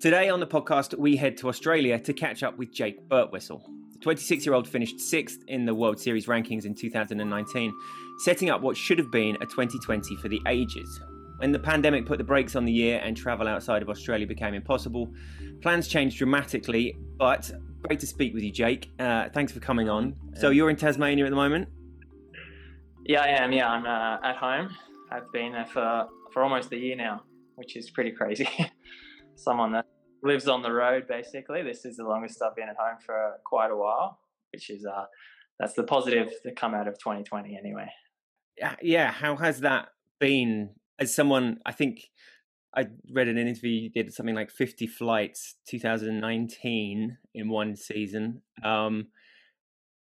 Today on the podcast, we head to Australia to catch up with Jake Birtwhistle. The 26 year old finished sixth in the World Series rankings in 2019, setting up what should have been a 2020 for the ages. When the pandemic put the brakes on the year and travel outside of Australia became impossible, plans changed dramatically, but great to speak with you, Jake. Uh, thanks for coming on. So, you're in Tasmania at the moment? Yeah, I am. Yeah, I'm uh, at home. I've been there for, for almost a year now, which is pretty crazy. someone that lives on the road basically. This is the longest I've been at home for quite a while, which is uh that's the positive that come out of 2020 anyway. Yeah, yeah. How has that been as someone? I think I read in an interview you did something like 50 flights 2019 in one season. Um,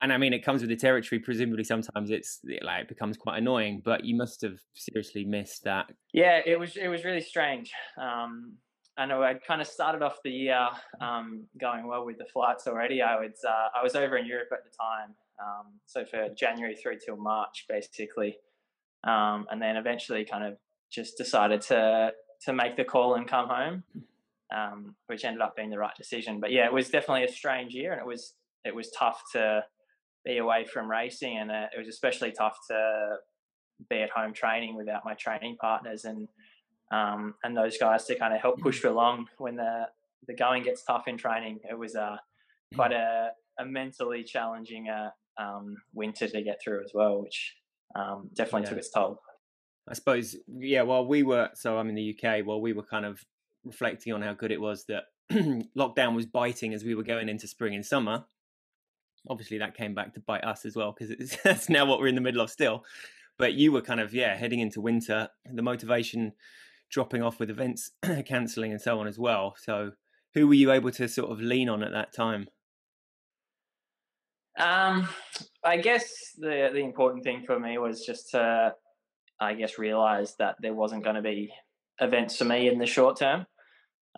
and I mean, it comes with the territory. Presumably, sometimes it's it, like it becomes quite annoying. But you must have seriously missed that. Yeah, it was it was really strange. Um, I know I'd kind of started off the year um, going well with the flights already. I was uh, I was over in Europe at the time, um, so for January through till March basically, um, and then eventually kind of just decided to to make the call and come home, um, which ended up being the right decision. But yeah, it was definitely a strange year, and it was it was tough to be away from racing, and uh, it was especially tough to be at home training without my training partners and um, and those guys to kind of help push you along when the the going gets tough in training. It was uh, quite a, a mentally challenging uh, um, winter to get through as well, which um, definitely yeah. took its toll. I suppose, yeah. While we were, so I'm in the UK. While we were kind of reflecting on how good it was that lockdown was biting as we were going into spring and summer. Obviously, that came back to bite us as well because that's now what we're in the middle of still. But you were kind of yeah heading into winter. The motivation dropping off with events cancelling and so on as well. So, who were you able to sort of lean on at that time? Um, I guess the the important thing for me was just to, I guess, realize that there wasn't going to be events for me in the short term.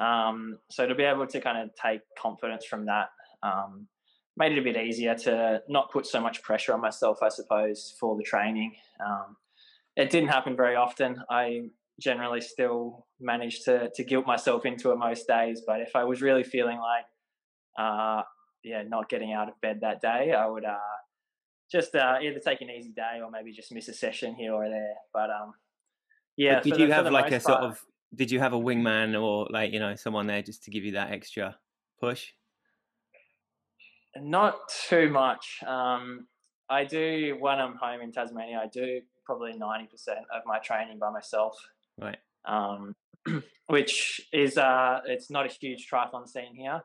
Um, so to be able to kind of take confidence from that um, made it a bit easier to not put so much pressure on myself, I suppose, for the training. Um, it didn't happen very often. I generally still manage to to guilt myself into it most days. But if I was really feeling like, uh, yeah, not getting out of bed that day, I would uh, just uh, either take an easy day or maybe just miss a session here or there. But um, yeah. But did you the, have like a part, sort of? Did you have a wingman or like you know someone there just to give you that extra push? Not too much. Um, I do when I'm home in Tasmania. I do probably ninety percent of my training by myself. Right. Um, which is uh, it's not a huge triathlon scene here.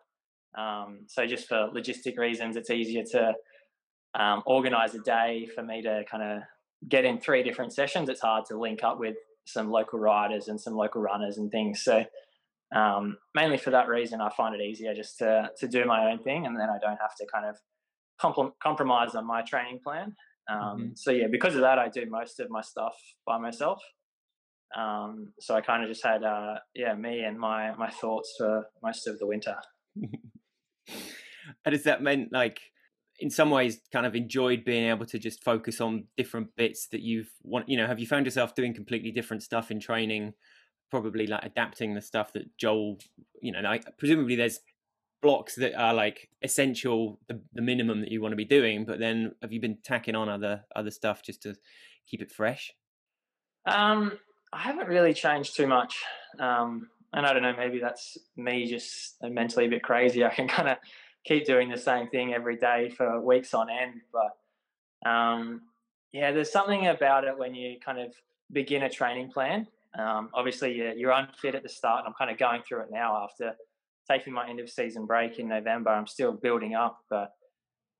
Um, so just for logistic reasons, it's easier to um, organize a day for me to kind of get in three different sessions. It's hard to link up with some local riders and some local runners and things. So um, mainly for that reason, I find it easier just to to do my own thing, and then I don't have to kind of compl- compromise on my training plan. Um, mm-hmm. So yeah, because of that, I do most of my stuff by myself. Um, so I kind of just had, uh, yeah, me and my my thoughts for most of the winter. and has that meant like, in some ways, kind of enjoyed being able to just focus on different bits that you've want? You know, have you found yourself doing completely different stuff in training? Probably like adapting the stuff that Joel, you know, like presumably there's blocks that are like essential, the, the minimum that you want to be doing. But then, have you been tacking on other other stuff just to keep it fresh? Um, I haven't really changed too much. Um, and I don't know, maybe that's me just mentally a bit crazy. I can kind of keep doing the same thing every day for weeks on end. But um, yeah, there's something about it when you kind of begin a training plan. Um, obviously, you're, you're unfit at the start, and I'm kind of going through it now after taking my end of season break in November. I'm still building up, but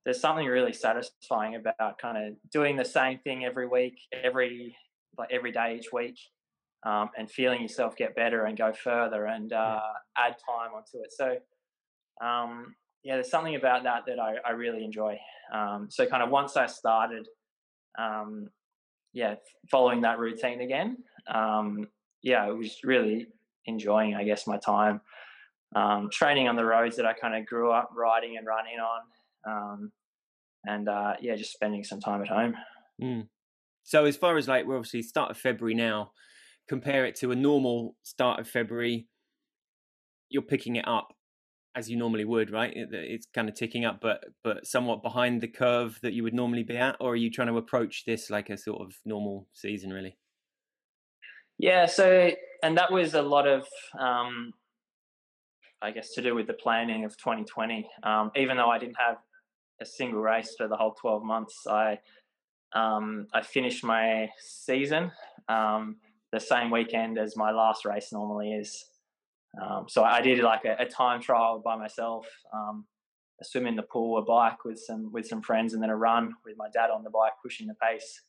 there's something really satisfying about kind of doing the same thing every week, every like every day each week, um, and feeling yourself get better and go further and uh, add time onto it. So, um, yeah, there's something about that that I, I really enjoy. Um, so, kind of once I started, um, yeah, following that routine again, um, yeah, I was really enjoying, I guess, my time um, training on the roads that I kind of grew up riding and running on. and uh, yeah, just spending some time at home. Mm. So, as far as like we're obviously start of February now, compare it to a normal start of February, you're picking it up as you normally would, right? It's kind of ticking up, but but somewhat behind the curve that you would normally be at, or are you trying to approach this like a sort of normal season, really? Yeah. So, and that was a lot of, um, I guess, to do with the planning of 2020. Um, even though I didn't have a single race for the whole 12 months, I um, I finished my season um, the same weekend as my last race normally is. Um, so I did like a, a, time trial by myself, um, a swim in the pool, a bike with some with some friends, and then a run with my dad on the bike pushing the pace.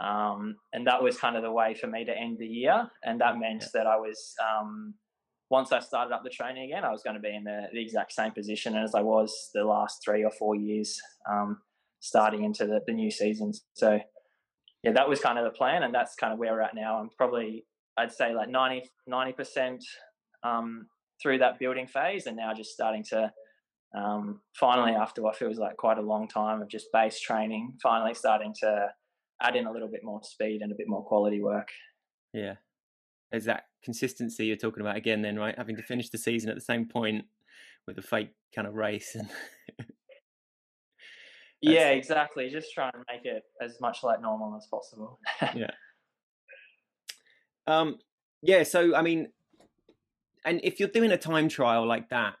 Um, and that was kind of the way for me to end the year. And that meant yeah. that I was um, once I started up the training again, I was going to be in the, the, exact same position as I was the last three or four years, um, starting into the, the new seasons. So yeah, that was kind of the plan, and that's kind of where we're at now. I'm probably I'd say like 90 percent um, through that building phase, and now just starting to um, finally, after what feels like quite a long time of just base training, finally starting to add in a little bit more speed and a bit more quality work. Yeah, is that consistency you're talking about again? Then, right, having to finish the season at the same point with a fake kind of race and. yeah, exactly. Just try and make it as much like normal as possible. yeah. Um. Yeah. So, I mean, and if you're doing a time trial like that,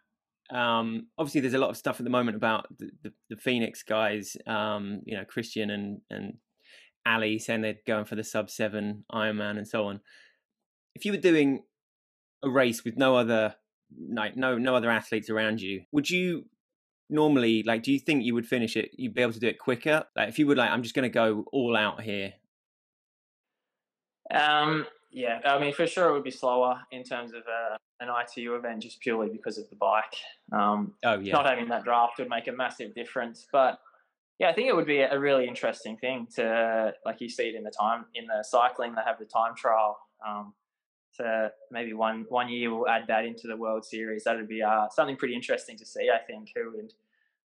um, obviously there's a lot of stuff at the moment about the, the, the Phoenix guys, um, you know, Kristian and and Ali saying they're going for the sub seven Ironman and so on. If you were doing a race with no other like no no other athletes around you, would you normally like do you think you would finish it you'd be able to do it quicker? Like if you would like i'm just going to go all out here. Um yeah i mean for sure it would be slower in terms of uh, an itu event just purely because of the bike. Um oh yeah. not having that draft would make a massive difference but yeah i think it would be a really interesting thing to like you see it in the time in the cycling they have the time trial um to maybe one one year we'll add that into the World Series. That would be uh, something pretty interesting to see. I think who would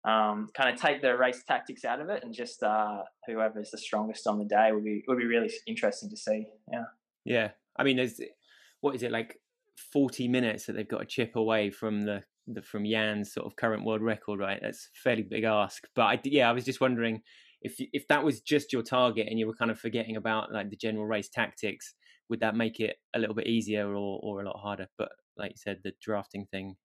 um, kind of take the race tactics out of it and just uh, whoever is the strongest on the day would be would be really interesting to see. Yeah. Yeah, I mean, there's what is it like forty minutes that they've got to chip away from the, the from Jan's sort of current world record, right? That's fairly big ask. But I, yeah, I was just wondering if if that was just your target and you were kind of forgetting about like the general race tactics would that make it a little bit easier or or a lot harder? But like you said, the drafting thing.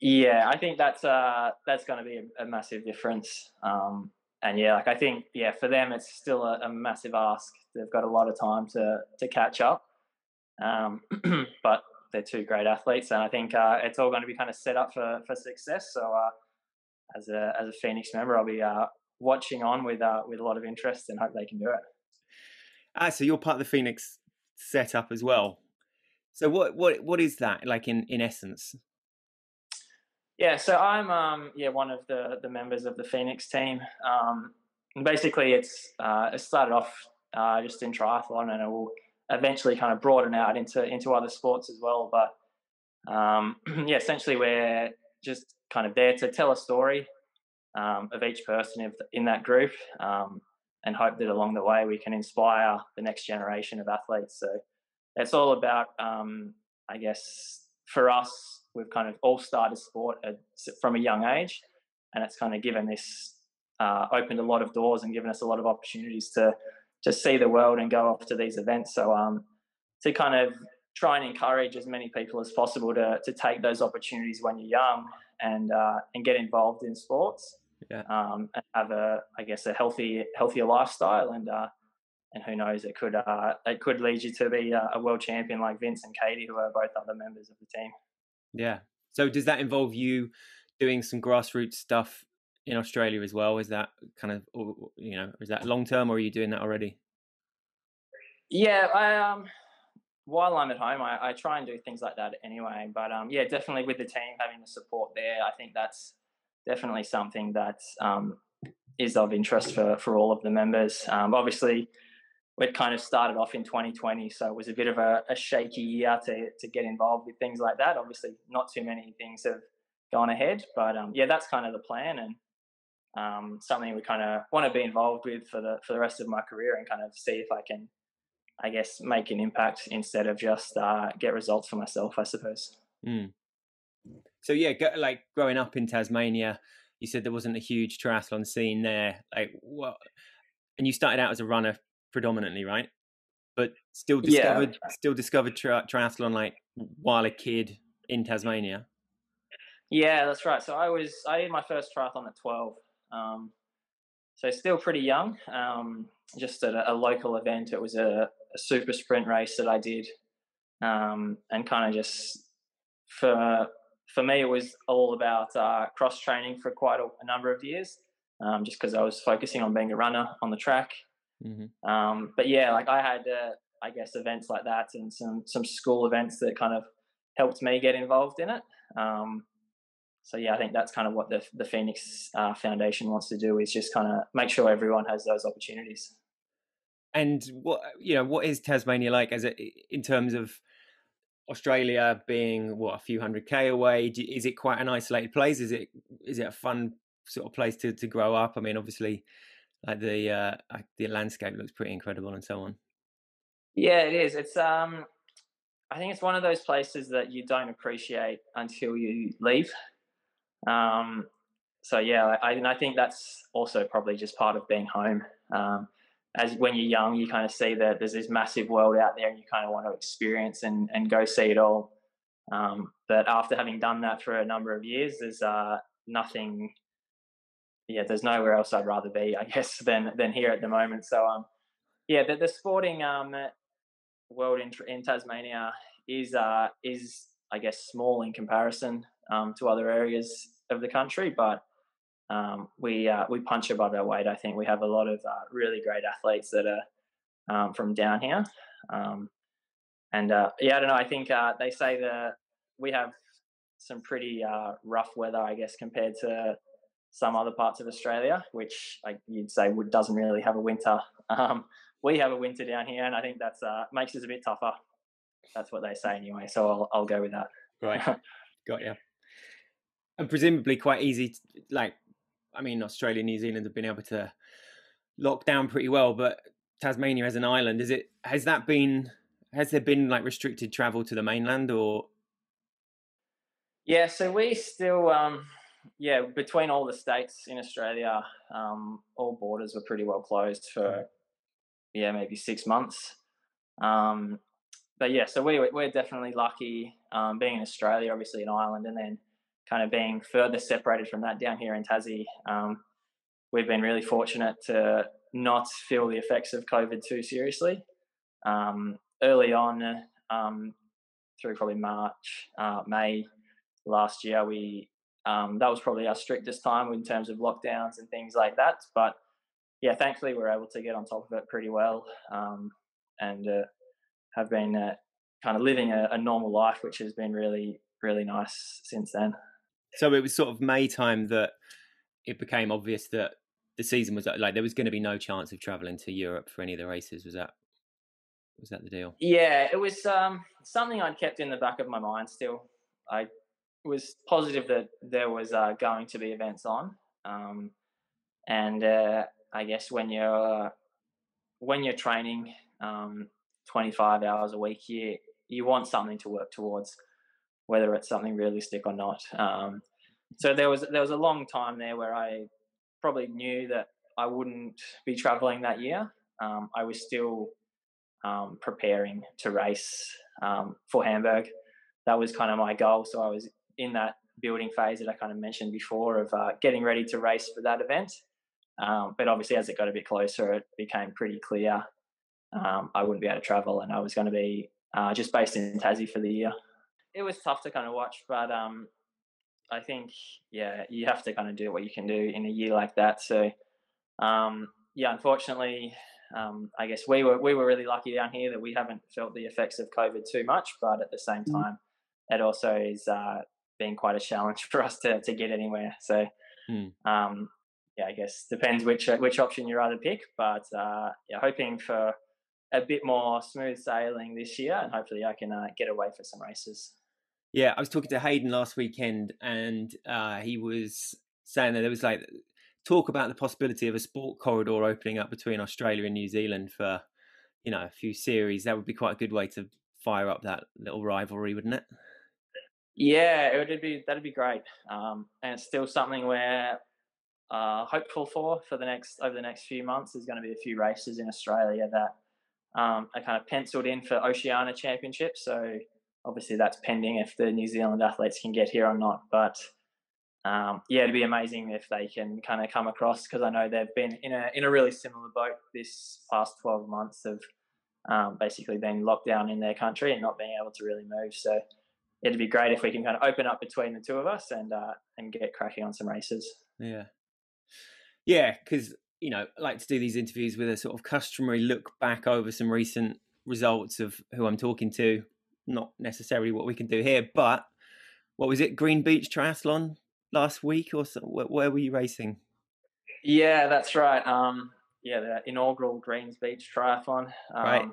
Yeah, I think that's uh that's going to be a, a, massive difference. Um, and yeah, like I think yeah, for them it's still a, a massive ask. They've got a lot of time to to catch up. Um, but they're two great athletes, and I think uh, it's all going to be kind of set up for for success. So uh, as a as a Phoenix member, I'll be uh, watching on with uh, with a lot of interest and hope they can do it. Ah, so you're part of the Phoenix set up as well. So what what what is that like in in essence? Yeah, so I'm um yeah one of the the members of the Phoenix team. Um, basically, it's uh, it started off uh, just in triathlon, and it will eventually kind of broaden out into into other sports as well. But um, yeah, essentially, we're just kind of there to tell a story um, of each person in that group. Um, and hope that along the way we can inspire the next generation of athletes. So it's all about, um, I guess, for us, we've kind of all started sport at, from a young age, and it's kind of given this uh, opened a lot of doors and given us a lot of opportunities to to see the world and go off to these events. So um, to kind of try and encourage as many people as possible to to take those opportunities when you're young and uh, and get involved in sports yeah. um, and have a, I guess, a healthy, healthier lifestyle. And uh, and who knows, it could uh, it could lead you to be a, a world champion like Vince and Katie, who are both other members of the team. Yeah. So does that involve you doing some grassroots stuff in Australia as well? Is that kind of you know is that long term, or are you doing that already? Yeah, I um while I'm at home, I, I try and do things like that anyway. But um, yeah, definitely with the team having the support there, I think that's definitely something that um, is of interest for, for all of the members. Um, obviously, we'd kind of started off in 2020, so it was a bit of a, a, shaky year to, to get involved with things like that. Obviously, not too many things have gone ahead, but um, yeah, that's kind of the plan and um, something we kind of want to be involved with for the for the rest of my career and kind of see if I can, I guess, make an impact instead of just uh, get results for myself. I suppose. Mm. So yeah, go, like growing up in Tasmania, you said there wasn't a huge triathlon scene there. Like what? And you started out as a runner predominantly, right? But still discovered, yeah. still discovered tri- triathlon like while a kid in Tasmania. Yeah, that's right. So I was I did my first triathlon at twelve. Um, so still pretty young. Um, just at a, a, local event. It was a, a, super sprint race that I did, um, and kind of just for for me, it was all about uh, cross training for quite a, a number of years, um, just because I was focusing on being a runner on the track. Mm-hmm. Um, but yeah, like I had, uh, I guess, events like that and some some school events that kind of helped me get involved in it. Um, so yeah, I think that's kind of what the the Phoenix uh, Foundation wants to do is just kind of make sure everyone has those opportunities. And what you know, what is Tasmania like as a, in terms of Australia being what a few hundred k away? Is it quite an isolated place? Is it is it a fun sort of place to to grow up? I mean, obviously, like the uh, the landscape looks pretty incredible and so on. Yeah, it is. It's um, I think it's one of those places that you don't appreciate until you leave. Um, so yeah, I, I think that's also probably just part of being home. Um, as when you're young, you kind of see that there's this massive world out there, and you kind of want to experience and and go see it all. Um, but after having done that for a number of years, there's uh, nothing. Yeah, there's nowhere else I'd rather be, I guess, than than here at the moment. So um, yeah, the, the sporting um world in in Tasmania is uh is I guess small in comparison um, to other areas of the country, but um, we uh, we punch above our weight. I think we have a lot of uh, really great athletes that are um, from down here, um, and uh, yeah, I don't know. I think uh, they say that we have some pretty uh, rough weather, I guess, compared to some other parts of Australia, which like you'd say would doesn't really have a winter. Um, we have a winter down here, and I think that's uh, makes us a bit tougher. That's what they say anyway. So I'll I'll go with that. Right, got you. And presumably quite easy, to, like I mean, Australia, and New Zealand have been able to lock down pretty well, but Tasmania as an island, is it has that been has there been like restricted travel to the mainland or? Yeah, so we still, um, yeah, between all the states in Australia, um, all borders were pretty well closed for, yeah, maybe six months. Um, but yeah, so we we're definitely lucky um, being in Australia, obviously an island, and then kind of being further separated from that down here in Tassie, um, we've been really fortunate to not feel the effects of COVID too seriously. Um, early on, um, through probably March, uh, May last year, we um, that was probably our strictest time in terms of lockdowns and things like that. But yeah, thankfully, we we're able to get on top of it pretty well um, and uh, have been uh, kind of living a, a normal life, which has been really, really nice since then. So it was sort of May time that it became obvious that the season was like there was going to be no chance of traveling to Europe for any of the races. Was that was that the deal? Yeah, it was um, something I'd kept in the back of my mind. Still, I was positive that there was uh, going to be events on, um, and uh, I guess when you're when you're training um, 25 hours a week, you you want something to work towards whether it's something realistic or not. Um, so there was there was a long time there where I probably knew that I wouldn't be traveling that year. Um, I was still um, preparing to race um, for Hamburg. That was kind of my goal. So I was in that building phase that I kind of mentioned before of uh, getting ready to race for that event. Um, but obviously, as it got a bit closer, it became pretty clear um, I wouldn't be able to travel, and I was going to be uh, just based in Tassie for the year it was tough to kind of watch, but um, I think yeah, you have to kind of do what you can do in a year like that. So um, yeah, unfortunately, um, I guess we were we were really lucky down here that we haven't felt the effects of COVID too much, but at the same mm. time, it also is uh, been quite a challenge for us to to get anywhere. So. Mm. Um, yeah, I guess depends which which option you rather pick, but uh, yeah, hoping for a bit more smooth sailing this year, and hopefully I can uh, get away for some races. Yeah, I was talking to Hayden last weekend, and uh, he was saying that there was like talk about the possibility of a sport corridor opening up between Australia and New Zealand for you know a few series. That would be quite a good way to fire up that little rivalry, wouldn't it? Yeah, it would be that'd be great, um, and it's still something we're uh, hopeful for for the next over the next few months. There's going to be a few races in Australia that um, are kind of penciled in for Oceania Championships. So obviously that's pending if the New Zealand athletes can get here or not. But um, yeah, it'd be amazing if they can kind of come across because I know they've been in a in a really similar boat this past 12 months of um, basically being locked down in their country and not being able to really move. So it'd be great if we can kind of open up between the two of us and uh, and get cracking on some races. Yeah, yeah, because you know, I like to do these interviews with a sort of customary look back over some recent results of who I'm talking to. Not necessarily what we can do here, but what was it? Green Beach Triathlon last week or so? Where, where were you racing? Yeah, that's right. Um, yeah, the inaugural Greens Beach Triathlon. Um, right.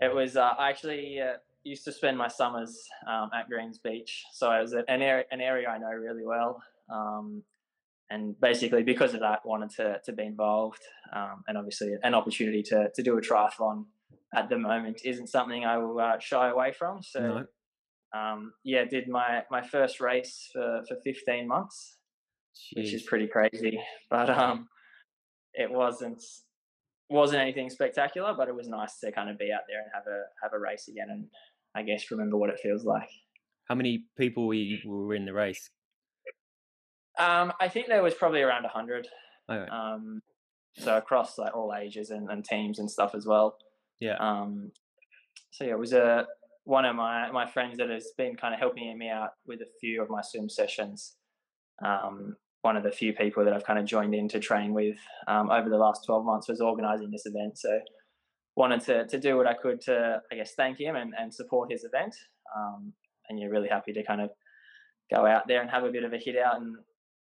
it was. Uh, I actually uh, used to spend my summers um, at Greens Beach, so it was an area, an area I know really well. Um, and basically, because of that, wanted to to be involved, um, and obviously, an opportunity to to do a triathlon at the moment isn't something I will uh, shy away from. So. No um, yeah, did my my first race for for 15 months, Jeez. which is pretty crazy. But um, it wasn't wasn't anything spectacular, but it was nice to kind of be out there and have a have a race again, and I guess remember what it feels like. How many people were, you, were in the race? Um, I think there was probably around hundred. Okay. Um, so across like all ages and, and teams and stuff as well. Yeah. Um, so yeah, it was a one of my my friends that has been kind of helping me out with a few of my swim sessions. Um, one of the few people that I've kind of joined in to train with um, over the last 12 months was organising this event. So wanted to, to do what I could to, I guess, thank him and, and support his event. Um, and you're really happy to kind of go out there and have a bit of a hit out and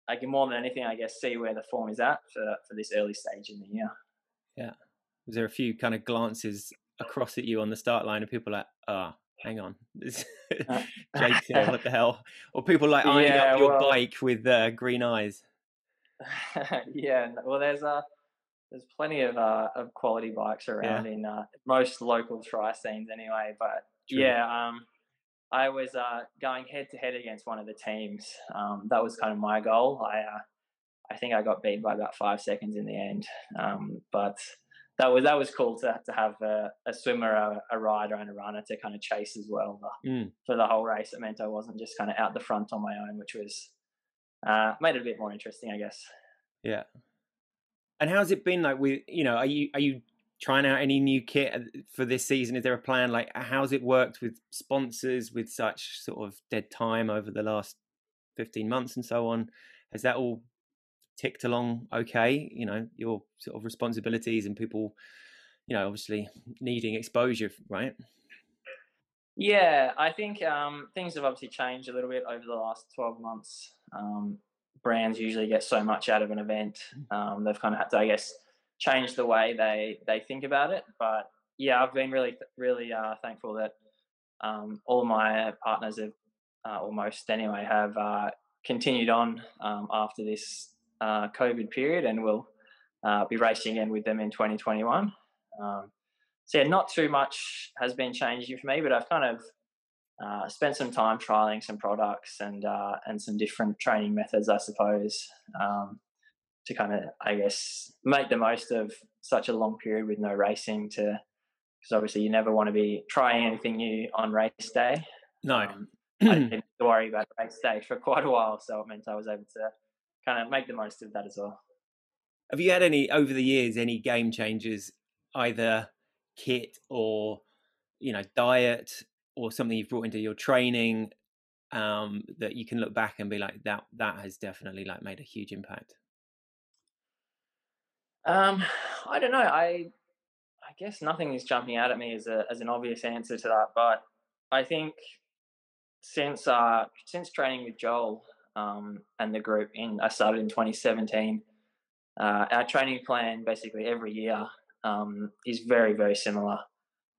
I can more than anything, I guess, see where the form is at for, for this early stage in the year. Yeah. Was there a few kind of glances across at you on the start line of people like, ah, oh, hang on, uh, Jake here, what the hell? Or people like eyeing yeah, up your well, bike with uh, green eyes. yeah, well, there's uh, there's plenty of uh, of quality bikes around yeah. in uh, most local tri scenes anyway. But True. yeah, um, I was uh, going head to head against one of the teams. Um, that was kind of my goal. I uh, I think I got beat by about five seconds in the end. Um, but that was that was cool to to have a, a swimmer, a, a, rider, and a runner to kind of chase as well mm. for the whole race. It meant I wasn't just kind of out the front on my own, which was uh, made it a bit more interesting, I guess. Yeah. And how's it been like? With you know, are you are you trying out any new kit uh, for this season? Is there a plan? Like, how's it worked with sponsors with such sort of dead time over the last fifteen months and so on? Has that all ticked along okay. You know, your sort of responsibilities and people, you know, obviously needing exposure, right? Yeah, I think um, things have obviously changed a little bit over the last 12 months. Um, brands usually get so much out of an event. Mm. Um, they've kind of had to, I guess, change the way they, they think about it. But yeah, I've been really, really uh, thankful that um, all my partners have, uh, almost anyway, have uh, continued on um, after this uh, COVID period, and we'll uh, be racing again with them in 2021. Um, so yeah, not too much has been changing for me, but I've kind of uh, spent some time trialing some products and uh, and some different training methods, I suppose, um, to kind of I guess make the most of such a long period with no racing. To because obviously you never want to be trying anything new on race day. No. Um, I didn't worry about race day for quite a while, so it meant I was able to kind of make the most of that as well. Have you had any over the years any game changes, either kit or you know diet or something you've brought into your training um, that you can look back and be like that that has definitely like made a huge impact? Um, I don't know. I I guess nothing is jumping out at me as a as an obvious answer to that, but I think since uh since training with Joel, um, and the group in I started in 2017. Uh, our training plan basically every year um, is very very similar.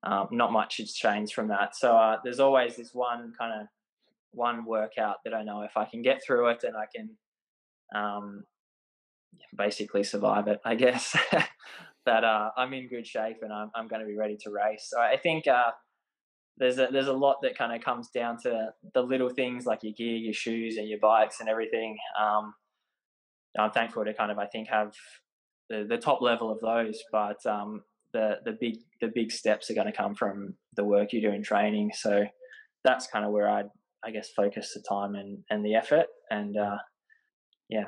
Um, not much has changed from that. So uh, there's always this one kind of one workout that I know if I can get through it and I can um, basically survive it, I guess that uh, I'm in good shape and I'm, I'm going to be ready to race. So I think uh, there's a there's a lot that kind of comes down to the little things like your gear, your shoes, and your bikes and everything. Um, I'm thankful to kind of I think have the, the top level of those, but um, the the big the big steps are going to come from the work you do in training. So that's kind of where I'd I guess focus the time and and the effort and uh, yeah.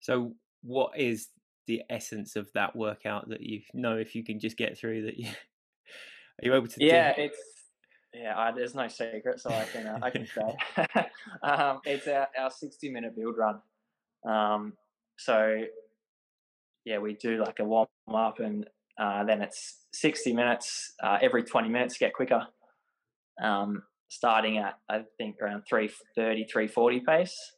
So what is the essence of that workout that you know if you can just get through that you are you able to yeah do? it's yeah I, there's no secret so i can uh, i can say um, it's our, our 60 minute build run um, so yeah we do like a warm up and uh, then it's 60 minutes uh, every 20 minutes get quicker um, starting at i think around 330 340 pace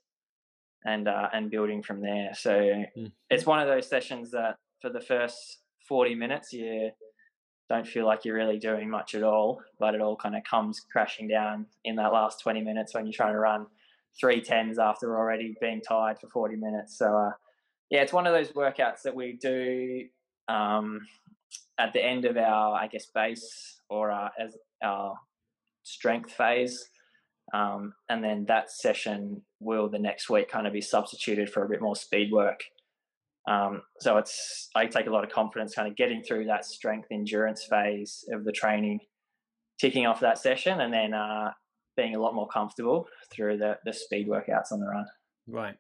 and uh, and building from there. So mm. it's one of those sessions that for the first 40 minutes you don't feel like you're really doing much at all, but it all kind of comes crashing down in that last 20 minutes when you're trying to run three tens after already being tired for 40 minutes. So uh, yeah, it's one of those workouts that we do um, at the end of our, I guess, base or uh, as our strength phase. Um, and then that session will the next week kind of be substituted for a bit more speed work. Um, so it's I take a lot of confidence kind of getting through that strength endurance phase of the training, ticking off that session, and then uh, being a lot more comfortable through the the speed workouts on the run. Right.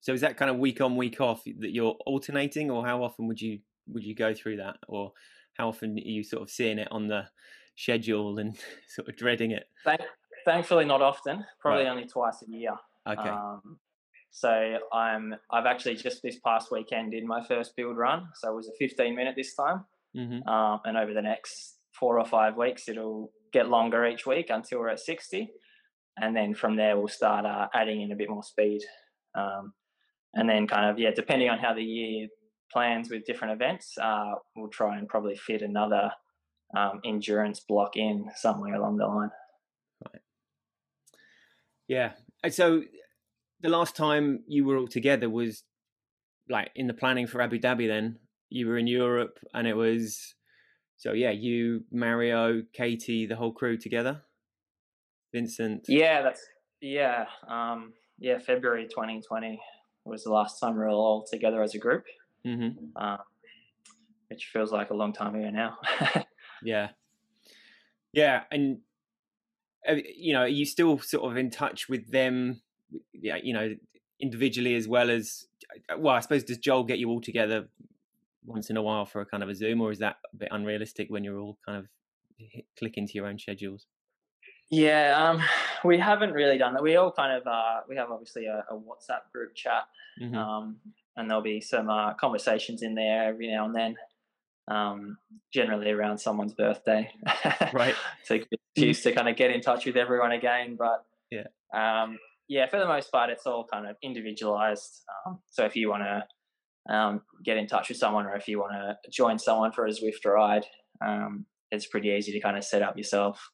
So is that kind of week on week off that you're alternating, or how often would you would you go through that, or how often are you sort of seeing it on the schedule and sort of dreading it? Thank, thankfully, not often. Probably right. only twice a year. Okay. Um, so I'm I've actually just this past weekend did my first build run. So it was a 15 minute this time, mm-hmm. um, and over the next four or five weeks it'll get longer each week until we're at 60, and then from there we'll start uh, adding in a bit more speed, um, and then kind of yeah depending on how the year plans with different events, uh, we'll try and probably fit another um, endurance block in somewhere along the line. Right. Yeah. So the last time you were all together was like in the planning for Abu Dhabi. Then you were in Europe, and it was so yeah, you, Mario, Katie, the whole crew together. Vincent. Yeah, that's yeah, um, yeah. February 2020 was the last time we were all together as a group, mm-hmm. uh, which feels like a long time ago now. yeah, yeah, and uh, you know, are you still sort of in touch with them? Yeah, you know, individually as well as uh, well. I suppose does Joel get you all together once in a while for a kind of a Zoom, or is that a bit unrealistic when you're all kind of click into your own schedules? Yeah, um, we haven't really done that. We all kind of uh, we have obviously a, a WhatsApp group chat, mm-hmm. um, and there'll be some uh, conversations in there every now and then um, generally around someone's birthday. right. to excuse to kind of get in touch with everyone again. But yeah, um, yeah, for the most part, it's all kind of individualized. Um, so if you want to um, get in touch with someone, or if you want to join someone for a Zwift ride, um, it's pretty easy to kind of set up yourself.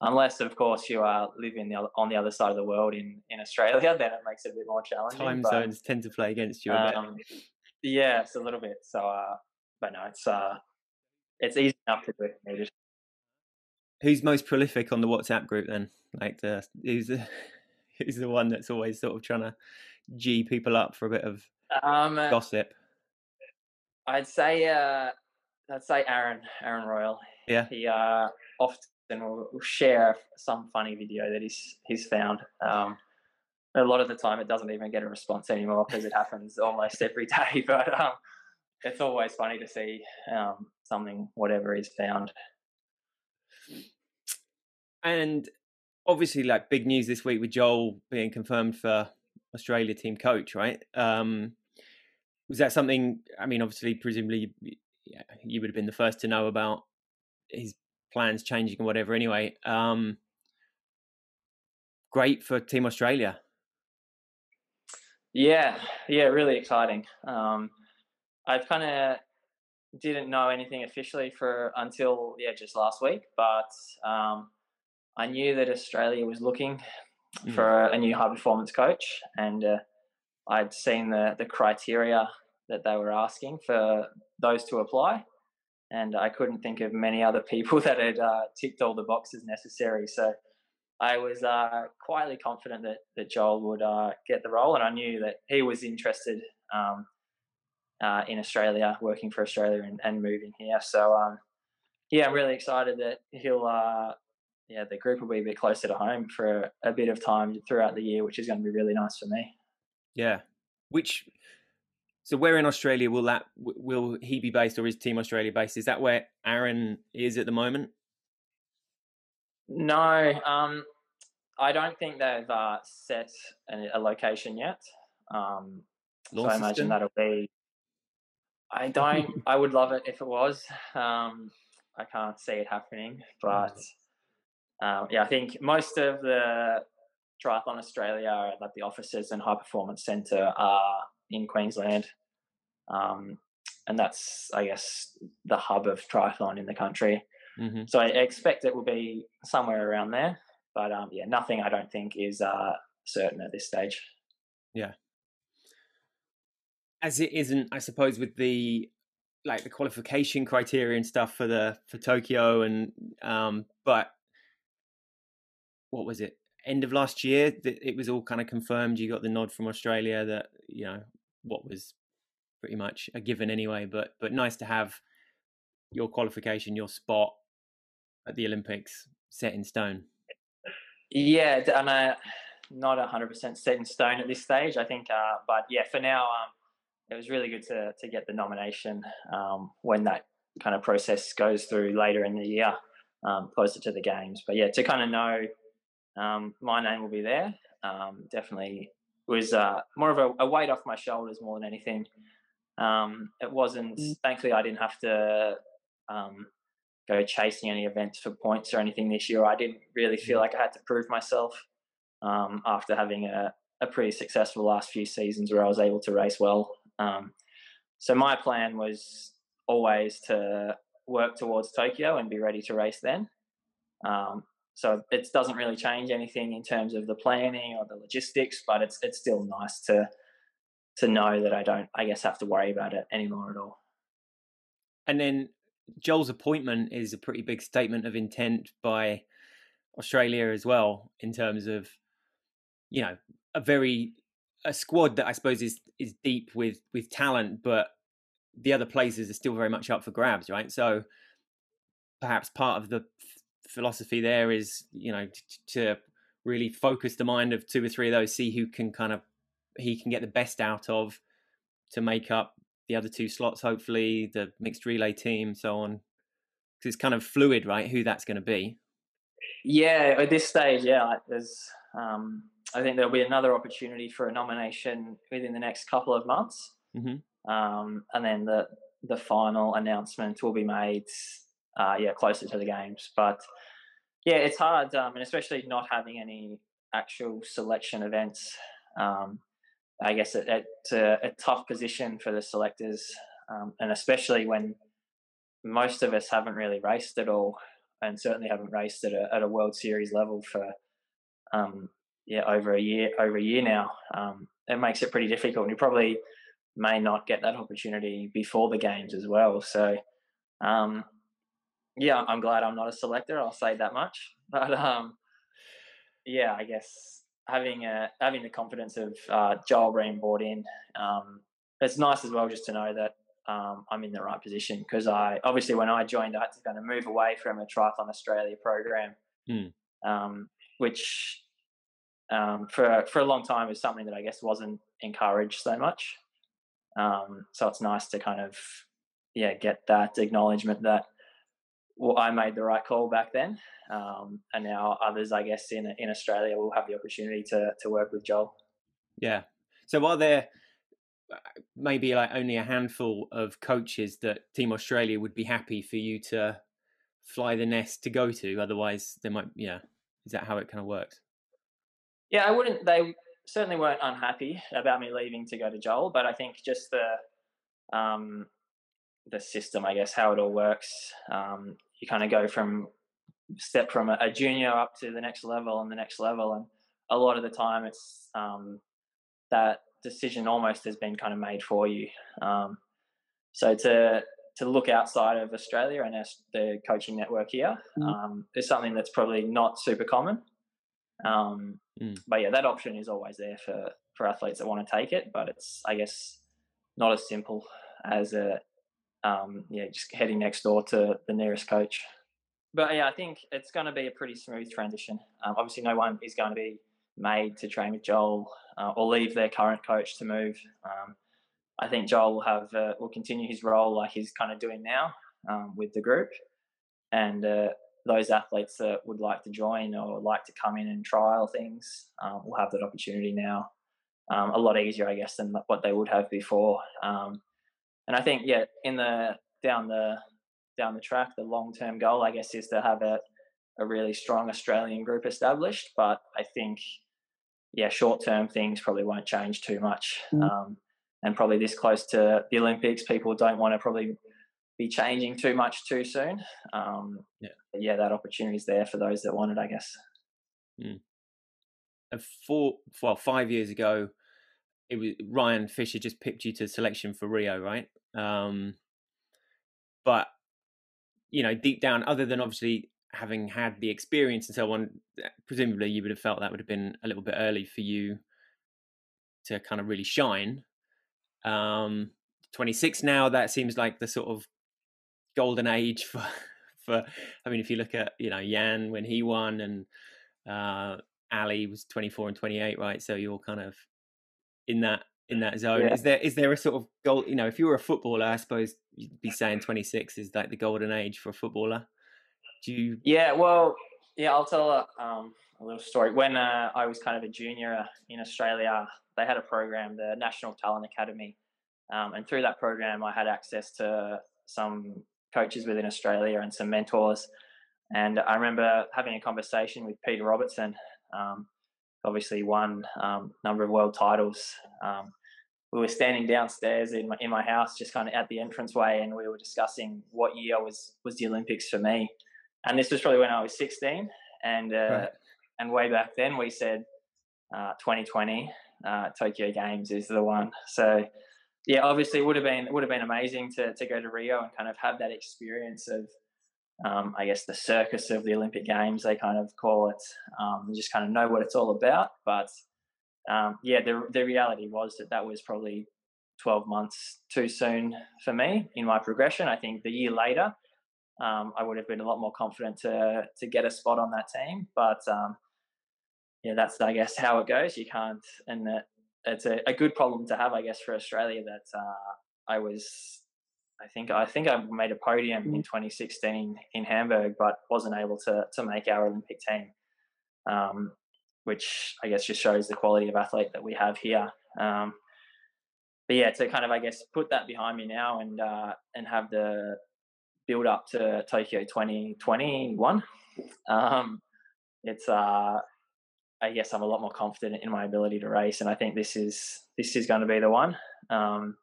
Unless, of course, you are living the, on the other side of the world in, in Australia, then it makes it a bit more challenging. Time but, zones tend to play against you a bit. Um, yeah, it's a little bit. So, uh, but no, it's uh, it's easy enough to do if needed. Who's most prolific on the WhatsApp group then? Like the who's the who's the one that's always sort of trying to g people up for a bit of um, gossip? I'd say uh, I'd say Aaron Aaron Royle. Yeah, he uh, often will, will share some funny video that he's he's found. Um, a lot of the time, it doesn't even get a response anymore because it happens almost every day. But um, it's always funny to see um, something, whatever is found. And obviously, like big news this week with Joel being confirmed for Australia team coach, right? Um, was that something? I mean, obviously, presumably, yeah, you would have been the first to know about his plans changing and whatever. Anyway, um, great for Team Australia. Yeah, yeah, really exciting. Um, I kind of didn't know anything officially for until yeah just last week, but um, I knew that Australia was looking mm. for a new high performance coach, and uh, I'd seen the the criteria that they were asking for those to apply, and I couldn't think of many other people that had uh, ticked all the boxes necessary. So I was uh, quietly confident that that Joel would uh, get the role, and I knew that he was interested um, uh, in Australia, working for Australia, and, and moving here. So um, yeah, I'm really excited that he'll. Yeah, the group will be a bit closer to home for a bit of time throughout the year, which is going to be really nice for me. Yeah, which so where in Australia will that will he be based, or is Team Australia based? Is that where Aaron is at the moment? No, um, I don't think they've uh, set a, a, location yet. Um, so I imagine that'll be. I don't. I would love it if it was. Um, I can't see it happening, but um, yeah, I think most of the Triathlon Australia, like the offices and High Performance Centre, are in Queensland. Um, and that's, I guess, the hub of triathlon in the country. Mm-hmm. So I expect it will be somewhere around there. But um, yeah, nothing I don't think is uh, certain at this stage. Yeah. As it isn't, I suppose, with the like the qualification criteria and stuff for the for Tokyo and um, but what was it? End of last year, that it was all kind of confirmed. You got the nod from Australia that you know what was pretty much a given anyway. But but nice to have your qualification, your spot at the Olympics set in stone. Yeah, and uh, not hundred percent set in stone at this stage. I think, uh, but yeah, for now, um, it was really good to to get the nomination um, when that kind of process goes through later in the year, um, closer to the games. But yeah, to kind of know um, my name will be there. Um, definitely was uh, more of a, a, weight off my shoulders more than anything. Um, it wasn't. Mm. Thankfully, I didn't have to um, go chasing any events for points or anything this year. I didn't really feel mm. like I had to prove myself um, after having a, a, pretty successful last few seasons where I was able to race well. Um, so my plan was always to work towards Tokyo and be ready to race then. Um, so it doesn't really change anything in terms of the planning or the logistics, but it's it's still nice to to know that I don't, I guess, have to worry about it anymore at all. And then Joel's appointment is a pretty big statement of intent by Australia as well, in terms of, you know, a very a squad that I suppose is is deep with with talent, but the other places are still very much up for grabs, right? So perhaps part of the philosophy there is, you know, t- to really focus the mind of two or three of those, see who can kind of he can get the best out of to make up the other two slots, hopefully, the mixed relay team, so on. Because it's kind of fluid, right? Who that's going to be. Yeah, at this stage, yeah, there's. Um, I think there'll be another opportunity for a nomination within the next couple of months, mm-hmm. um, and then the the final announcement will be made. Uh, yeah, closer to the games, but yeah, it's hard, um, and especially not having any actual selection events. Um, I guess it, it's a, a, tough position for the selectors, um, and especially when most of us haven't really raced at all, and certainly haven't raced at a, at a World Series level for um, yeah over a year over a year now. Um, it makes it pretty difficult, and you probably may not get that opportunity before the games as well. So, um, yeah, I'm glad I'm not a selector. I'll say that much. But um, yeah, I guess having a having the confidence of uh, Joel being brought in, um, it's nice as well just to know that um, I'm in the right position because I obviously when I joined, I had to kind of move away from a Triathlon Australia program, mm. um, which um, for for a long time was something that I guess wasn't encouraged so much. Um, so it's nice to kind of yeah get that acknowledgement that well, I made the right call back then, um, and now others, I guess, in in Australia will have the opportunity to to work with Joel. Yeah. So while there uh, maybe like only a handful of coaches that Team Australia would be happy for you to fly the nest to go to, otherwise they might. Yeah, is that how it kind of works? Yeah, I wouldn't. They certainly weren't unhappy about me leaving to go to Joel, but I think just the um, the system, I guess, how it all works. Um, you kind of go from step from a, a, junior up to the next level and the next level and a lot of the time it's um, that decision almost has been kind of made for you um, so to to look outside of Australia and the coaching network here mm. um, is something that's probably not super common. Um, mm. But yeah, that option is always there for for athletes that want to take it. But it's I guess not as simple as a um, yeah just heading next door to the nearest coach. But yeah, I think it's going to be a pretty smooth transition. Um, obviously, no one is going to be made to train with Joel uh, or leave their current coach to move. Um, I think Joel will have uh, will continue his role like he's kind of doing now um, with the group, and uh, those athletes that would like to join or like to come in and trial things um, will have that opportunity now. Um, a lot easier, I guess, than what they would have before. Um, and I think, yeah, in the down the down the track, the long term goal, I guess, is to have a a really strong Australian group established. But I think, yeah, short term things probably won't change too much. Mm and probably this close to the Olympics, people don't want to probably be changing too much too soon. Um, yeah, yeah, that opportunity is there for those that want it, I guess. Mm. And four, well, five years ago, it was Ryan Fisher just picked you to selection for Rio, right? Um, but you know, deep down, other than obviously having had the experience and so on, presumably you would have felt that would have been a little bit early for you to kind of really shine. Um, 26 now, that seems like the sort of golden age for, for, I mean, if you look at, you know, Jan when he won and uh, Ali was 24 and 28, right? So you're kind of in that in that zone. Yeah. Is there is there a sort of goal? You know, if you were a footballer, I suppose you'd be saying 26 is like the golden age for a footballer. Do you? Yeah, well, yeah, I'll tell a, um, a little story. When uh, I was kind of a junior in Australia, they had a program, the National Talent Academy, um, and through that program, I had access to some coaches within Australia and some mentors. And I remember having a conversation with Peter Robertson, um, obviously won um, number of world titles. Um, we were standing downstairs in my, in my house, just kind of at the entranceway, and we were discussing what year was was the Olympics for me. And this was probably when I was 16, and uh, right. and way back then we said uh, 2020 uh, Tokyo Games is the one. So yeah, obviously it would have been would have been amazing to to go to Rio and kind of have that experience of um, I guess the circus of the Olympic Games they kind of call it, um, just kind of know what it's all about. But um, yeah, the the reality was that that was probably 12 months too soon for me in my progression. I think the year later, um, I would have been a lot more confident to to get a spot on that team. But um, yeah, that's I guess how it goes. You can't, and that it's a, a good problem to have, I guess, for Australia. That uh, I was, I think, I think I made a podium in mm. 2016 in Hamburg, but wasn't able to to make our Olympic team. Um, which I guess just shows the quality of athlete that we have here. Um, but yeah, to kind of I guess put that behind me now and uh, and have the build up to Tokyo 2021. Um, it's uh, I guess I'm a lot more confident in my ability to race, and I think this is this is going to be the one. Um,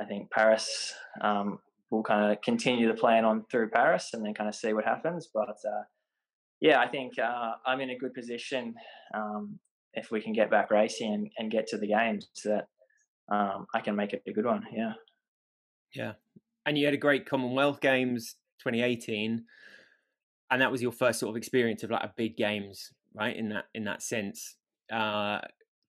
I think Paris um, will kind of continue the plan on through Paris, and then kind of see what happens. But uh, yeah, I think uh, I'm in a good position um, if we can get back racing and, and get to the games that um, I can make it a good one. Yeah, yeah, and you had a great Commonwealth Games 2018, and that was your first sort of experience of like a big games right? In that in that sense, uh,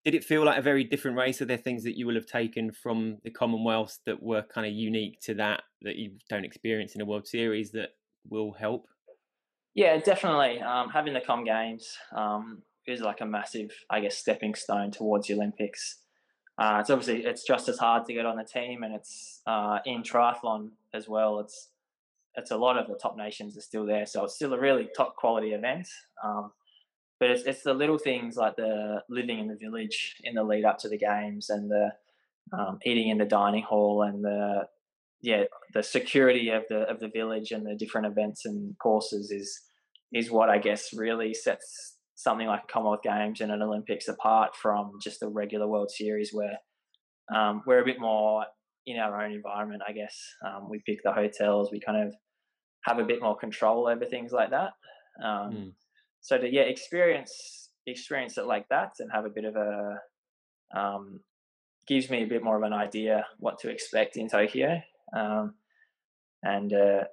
did it feel like a very different race? Are there things that you will have taken from the Commonwealth that were kind of unique to that that you don't experience in a World Series that will help? Yeah, definitely. Um, having the Com Games um, is like a massive, I guess, stepping stone towards the Olympics. Uh, it's obviously it's just as hard to get on the team, and it's uh, in triathlon as well. It's it's a lot of the top nations are still there, so it's still a really top quality event. Um, but it's, it's the little things like the living in the village in the lead up to the games and the um, eating in the dining hall and the yeah the security of the of the village and the different events and courses is is what I guess really sets something like Commonwealth Games and an Olympics apart from just a regular World Series where um, we're a bit more in our own environment. I guess um, we pick the hotels, we kind of have a bit more control over things like that. Um, mm so to yeah experience experience it like that and have a bit of a um, gives me a bit more of an idea what to expect in Tokyo. Um, and uh,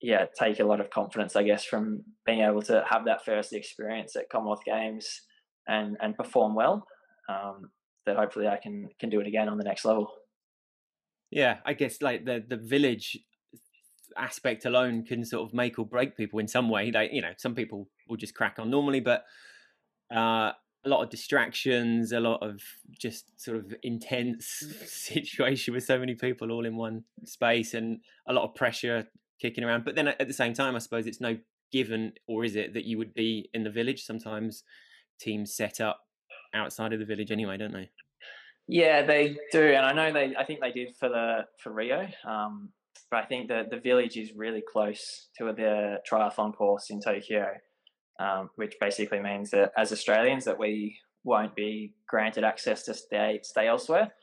yeah, take a lot of confidence, I guess, from being able to have that first experience at Commonwealth Games and and perform well. Um, that hopefully I can can do it again on the next level. Yeah, I guess like the the village aspect alone can sort of make or break people in some way. Like you know, some people will just crack on normally, but uh, a lot of distractions, a lot of just sort of intense situation with so many people all in one space, and a lot of pressure kicking around. But then at the same time, I suppose it's no given, or is it, that you would be in the village? Sometimes teams set up outside of the village anyway, don't they? Yeah, they do, and I know they. I think they did for the for Rio, um, but I think that the village is really close to the triathlon course in Tokyo, um, which basically means that as Australians that we won't be granted access to stay stay elsewhere.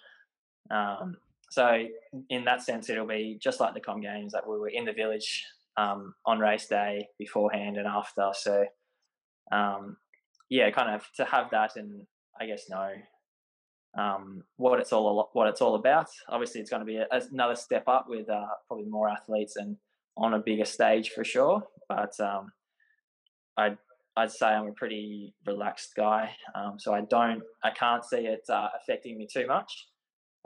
Um, so in that sense, it'll be just like the Com Games that we were in the village um, on race day beforehand and after. So um, yeah, kind of to have that and I guess know um, what it's all what it's all about. Obviously, it's going to be a, another step up with uh, probably more athletes and on a bigger stage for sure. But um, I'd I'd say I'm a pretty relaxed guy, um, so I don't I can't see it uh, affecting me too much.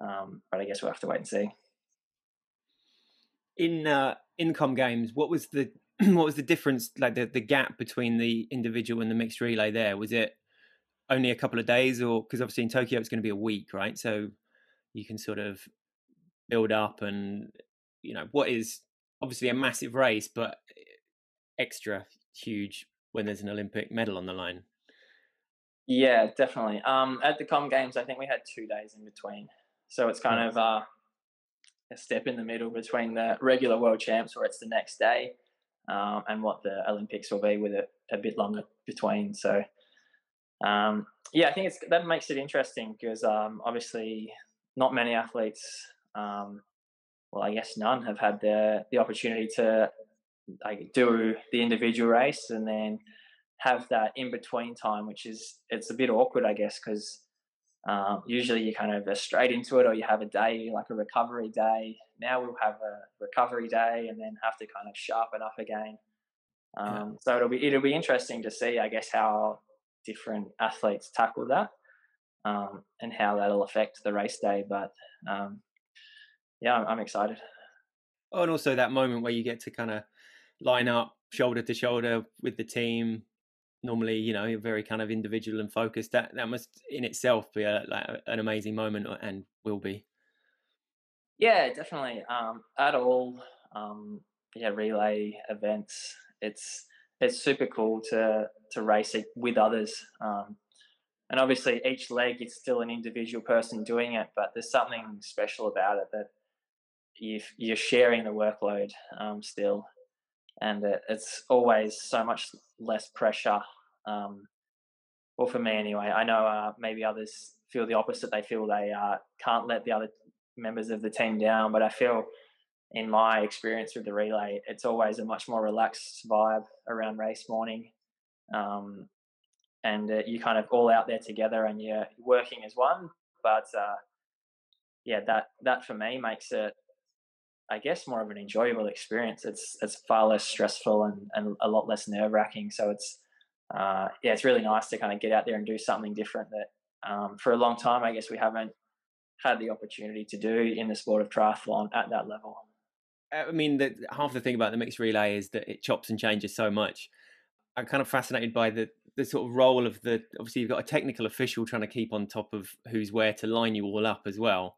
Um, but I guess we'll have to wait and see. In uh, in Com games, what was the what was the difference, like the, the gap between the individual and the mixed relay? There was it only a couple of days, or because obviously in Tokyo it's going to be a week, right? So you can sort of build up, and you know what is obviously a massive race, but extra huge when there's an Olympic medal on the line. Yeah, definitely. Um, at the Com Games, I think we had two days in between. So it's kind of uh, a step in the middle between the regular world champs, where it's the next day, um, and what the Olympics will be with it a bit longer between. So um, yeah, I think it's that makes it interesting because um, obviously not many athletes, um, well, I guess none, have had the the opportunity to like do the individual race and then have that in between time, which is it's a bit awkward, I guess, because um, usually you kind of are straight into it, or you have a day like a recovery day. Now we'll have a recovery day, and then have to kind of sharpen up again. Um, yeah. So it'll be it'll be interesting to see, I guess, how different athletes tackle that, um, and how that'll affect the race day. But um, yeah, I'm, I'm excited. Oh, and also that moment where you get to kind of line up shoulder to shoulder with the team, normally you know you're very kind of individual and focused that that must in itself be a, like an amazing moment uh, and will be yeah definitely um at all um yeah relay events it's it's super cool to to race it with others um and obviously each leg is still an individual person doing it but there's something special about it that you you're sharing the workload um still and it, it's always so much less pressure. Um, well, for me anyway, I know uh, maybe others feel the opposite. They feel they uh, can't let the other members of the team down, but I feel in my experience with the relay, it's always a much more relaxed vibe around race morning. Um, and uh, you kind of all out there together and you're working as one. But uh, yeah, that that for me makes it I guess more of an enjoyable experience. It's it's far less stressful and, and a lot less nerve wracking. So it's uh, yeah, it's really nice to kind of get out there and do something different that um, for a long time I guess we haven't had the opportunity to do in the sport of triathlon at that level. I mean, the, half the thing about the mixed relay is that it chops and changes so much. I'm kind of fascinated by the the sort of role of the obviously you've got a technical official trying to keep on top of who's where to line you all up as well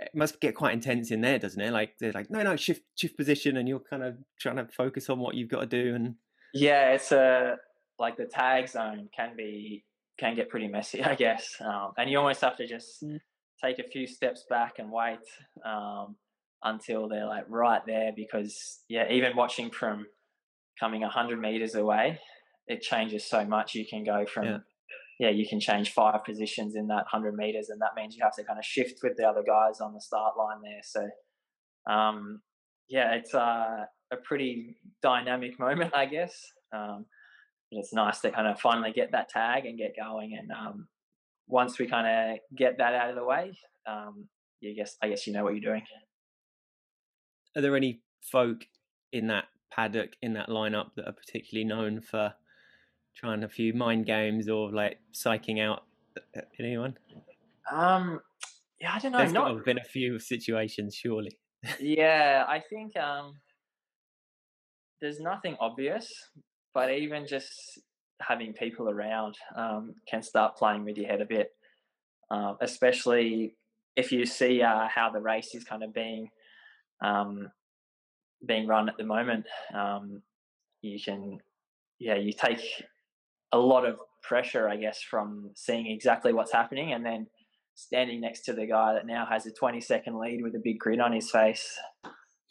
it must get quite intense in there, doesn't it? Like they're like, no, no, shift shift position, and you're kind of trying to focus on what you've got to do. And yeah, it's a like the tag zone can be can get pretty messy, I guess. Um, and you almost have to just mm. take a few steps back and wait um, until they're like right there, because yeah, even watching from coming hundred meters away, it changes so much. You can go from yeah yeah, you can change five positions in that 100 meters, and that means you have to kind of shift with the other guys on the start line there. So, um, yeah, it's uh, a pretty dynamic moment, I guess. Um, it's nice to kind of finally get that tag and get going. And um, once we kind of get that out of the way, um, you guess I guess you know what you're doing. Are there any folk in that paddock in that lineup that are particularly known for trying a few mind games or like psyching out uh, anyone? Um, yeah, I don't know. There's not... have been a few situations, surely. yeah, I think um, there's nothing obvious, but even just having people around um, can start playing with your head a bit, uh, especially if you see uh, how the race is kind of being um, being run at the moment. Um, you can, yeah, you take a lot of pressure, I guess, from seeing exactly what's happening and then standing next to the guy that now has a 20 second lead with a big grin on his face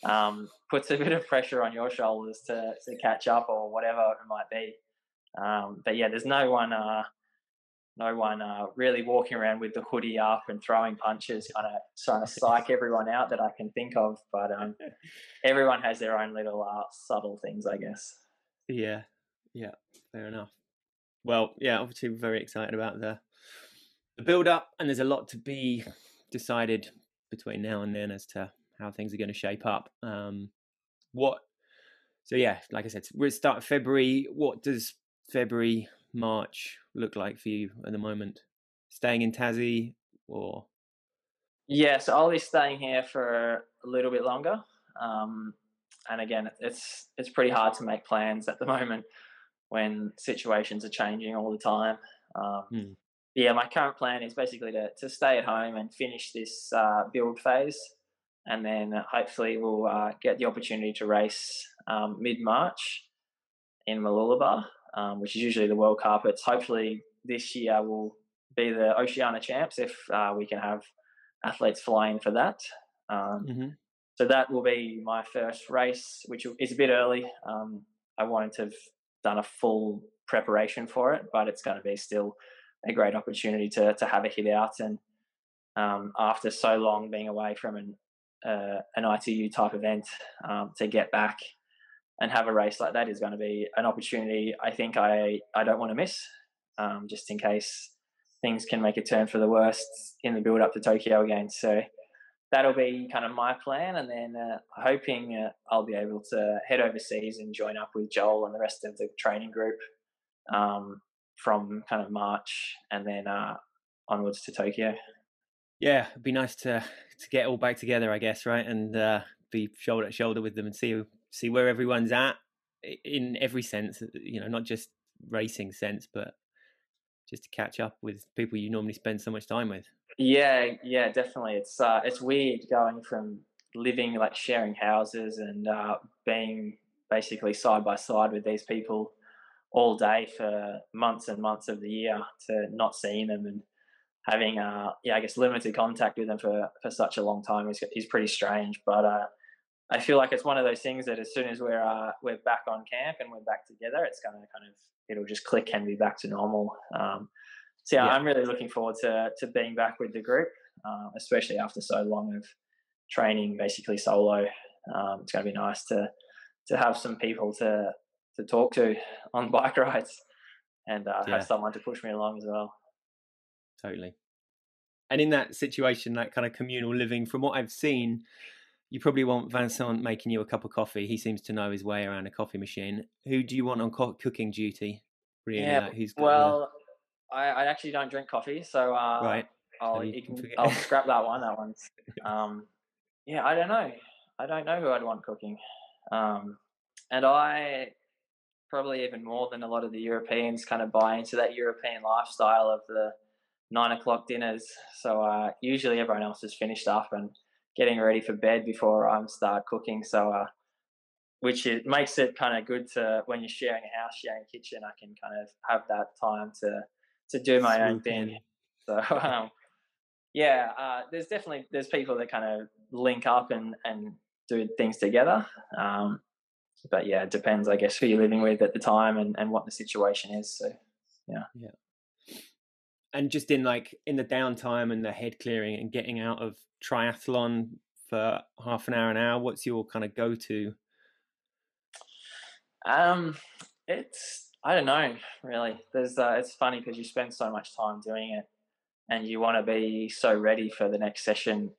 um, puts a bit of pressure on your shoulders to, to catch up or whatever it might be. Um, but yeah, there's no one, uh, no one uh, really walking around with the hoodie up and throwing punches, kind of trying to psych everyone out that I can think of. But um, everyone has their own little uh, subtle things, I guess. Yeah, yeah, fair enough. Well, yeah, obviously we're very excited about the the build up, and there's a lot to be decided between now and then as to how things are going to shape up. Um, what? So yeah, like I said, we're start of February. What does February, March look like for you at the moment? Staying in Tassie or? Yeah, so I'll be staying here for a little bit longer. Um, and again, it's it's pretty hard to make plans at the moment when situations are changing all the time. Um, hmm. Yeah, my current plan is basically to, to stay at home and finish this uh, build phase, and then hopefully we'll uh, get the opportunity to race um, mid March in Mooloolaba, um, which is usually the World Cup. It's hopefully this year will be the Oceania Champs if uh, we can have athletes flying for that. Um, mm-hmm. So that will be my first race, which is a bit early. Um, I wanted to have done a full preparation for it, but it's going to be still a great opportunity to to have a hit out. And um, after so long being away from an uh, an ITU type event, um, to get back and have a race like that is going to be an opportunity. I think I I don't want to miss, um, just in case things can make a turn for the worst in the build up to Tokyo again. So that'll be kind of my plan, and then uh, hoping uh, I'll be able to head overseas and join up with Joel and the rest of the training group um, from kind of March, and then uh, onwards to Tokyo. Yeah, it'd be nice to to get all back together, I guess, right, and uh, be shoulder to shoulder with them and see see where everyone's at in every sense. You know, not just racing sense, but just to catch up with people you normally spend so much time with. Yeah, yeah, definitely. It's uh, it's weird going from living like sharing houses and uh, being basically side by side with these people all day for months and months of the year to not seeing them and having uh yeah I guess limited contact with them for for such a long time is is pretty strange. But uh, I feel like it's one of those things that as soon as we're uh, we're back on camp and we're back together, it's gonna kind of it'll just click and be back to normal. Um, so yeah, yeah, I'm really looking forward to to being back with the group, uh, especially after so long of training basically solo. Um, it's going to be nice to to have some people to to talk to on bike rides and uh, yeah. have someone to push me along as well. Totally. And in that situation, that kind of communal living, from what I've seen, you probably want Vincent making you a cup of coffee. He seems to know his way around a coffee machine. Who do you want on co- cooking duty? Really, yeah, who's well, I, I actually don't drink coffee, so uh, right. I'll, you can, I'll scrap that one. That one's um, yeah. I don't know. I don't know who I'd want cooking, um, and I probably even more than a lot of the Europeans kind of buy into that European lifestyle of the nine o'clock dinners. So uh, usually everyone else is finished up and getting ready for bed before I start cooking. So uh, which it makes it kind of good to when you're sharing a house, sharing a kitchen. I can kind of have that time to to do my own thing. So um, yeah, uh, there's definitely there's people that kind of link up and and do things together. Um, but yeah, it depends, I guess, who you're living with at the time and, and what the situation is. So yeah. Yeah. And just in like in the downtime and the head clearing and getting out of triathlon for half an hour an hour, what's your kind of go to? Um, it's I don't know, really. There's uh, it's funny because you spend so much time doing it, and you want to be so ready for the next session.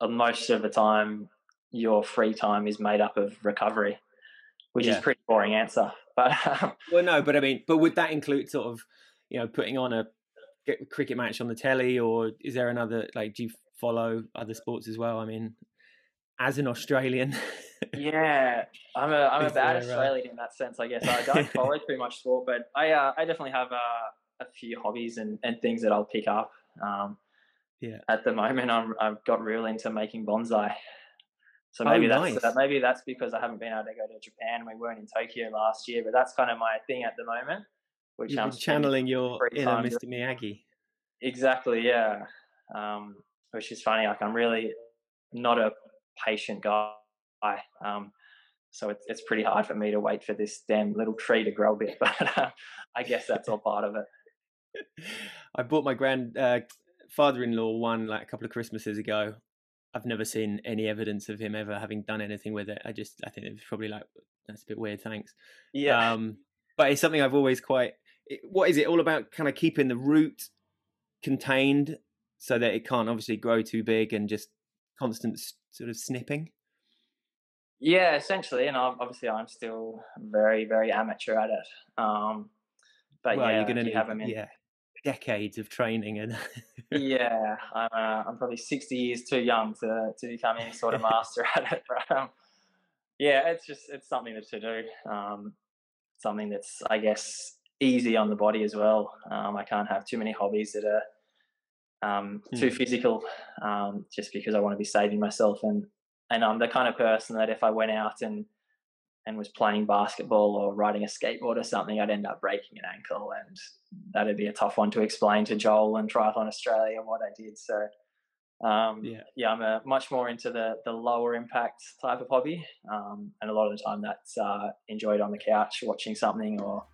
Uh, most of the time, your free time is made up of recovery, which Yeah. is pretty boring answer. But um, Well, no, but I mean, but would that include sort of, you know, putting on a get- cricket match on the telly, or is there another like? Do you follow other sports as well? I mean, as an Australian, yeah, I'm a I'm a bad uh, Australian in that sense, I guess. I don't follow too much sport, but I uh, I definitely have uh, a few hobbies and, and things that I'll pick up. Um, Yeah. At the moment, I'm I've got real into making bonsai. So Oh, maybe that's nice. uh, maybe that's because I haven't been able to go to Japan. We weren't in Tokyo last year, but that's kind of my thing at the moment. Which you've I'm channeling your inner Mr. Miyagi. Exactly, yeah. Um, which is funny. Like I'm really not a patient guy, um, so it's it's pretty hard for me to wait for this damn little tree to grow a bit. But uh, I guess that's all part of it. I bought my grand uh, father-in-law one like a couple of Christmases ago. I've never seen any evidence of him ever having done anything with it. I just, I think it was probably like, that's a bit weird. Thanks. Yeah, Um, but it's something I've always quite. It, what is it all about? Kind of keeping the root contained so that it can't obviously grow too big and just constant sort of snipping. yeah. Essentially, and obviously, I'm still very very amateur at it. Um, but well, yeah, you're going to have 'em in. yeah decades of training and yeah, I'm, uh, I'm probably 60 years too young to, to become any sort of master at it. But um, yeah, it's just it's something that to do. Um, something that's I guess easy on the body as well. Um, I can't have too many hobbies that are um, too Mm. physical, um, just because I want to be saving myself. And and I'm the kind of person that if I went out and and was playing basketball or riding a skateboard or something, I'd end up breaking an ankle, and that'd be a tough one to explain to Joel and Triathlon Australia and what I did. So, um, Yeah. yeah, I'm a, much more into the the lower impact type of hobby, um, and a lot of the time that's uh, enjoyed on the couch watching something or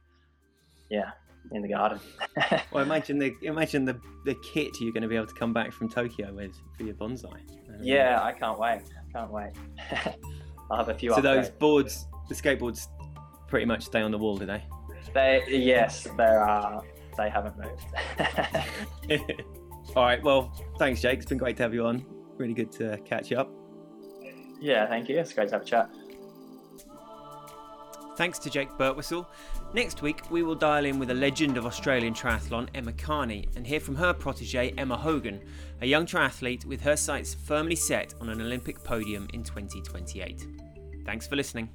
yeah, in the garden. well, imagine the imagine the the kit you're going to be able to come back from Tokyo with for your bonsai. I yeah, I can't wait. Can't wait. I'll have a few. So those boards, the skateboards, pretty much stay on the wall, do they? They yes, they are. They haven't moved. All right. Well, thanks, Jake. It's been great to have you on. Really good to catch you up. yeah, thank you. It's great to have a chat. Thanks to Jake Birtwhistle. Next week, we will dial in with a legend of Australian triathlon, Emma Carney, and hear from her protege, Emma Hogan, a young triathlete with her sights firmly set on an Olympic podium in 2028. Thanks for listening.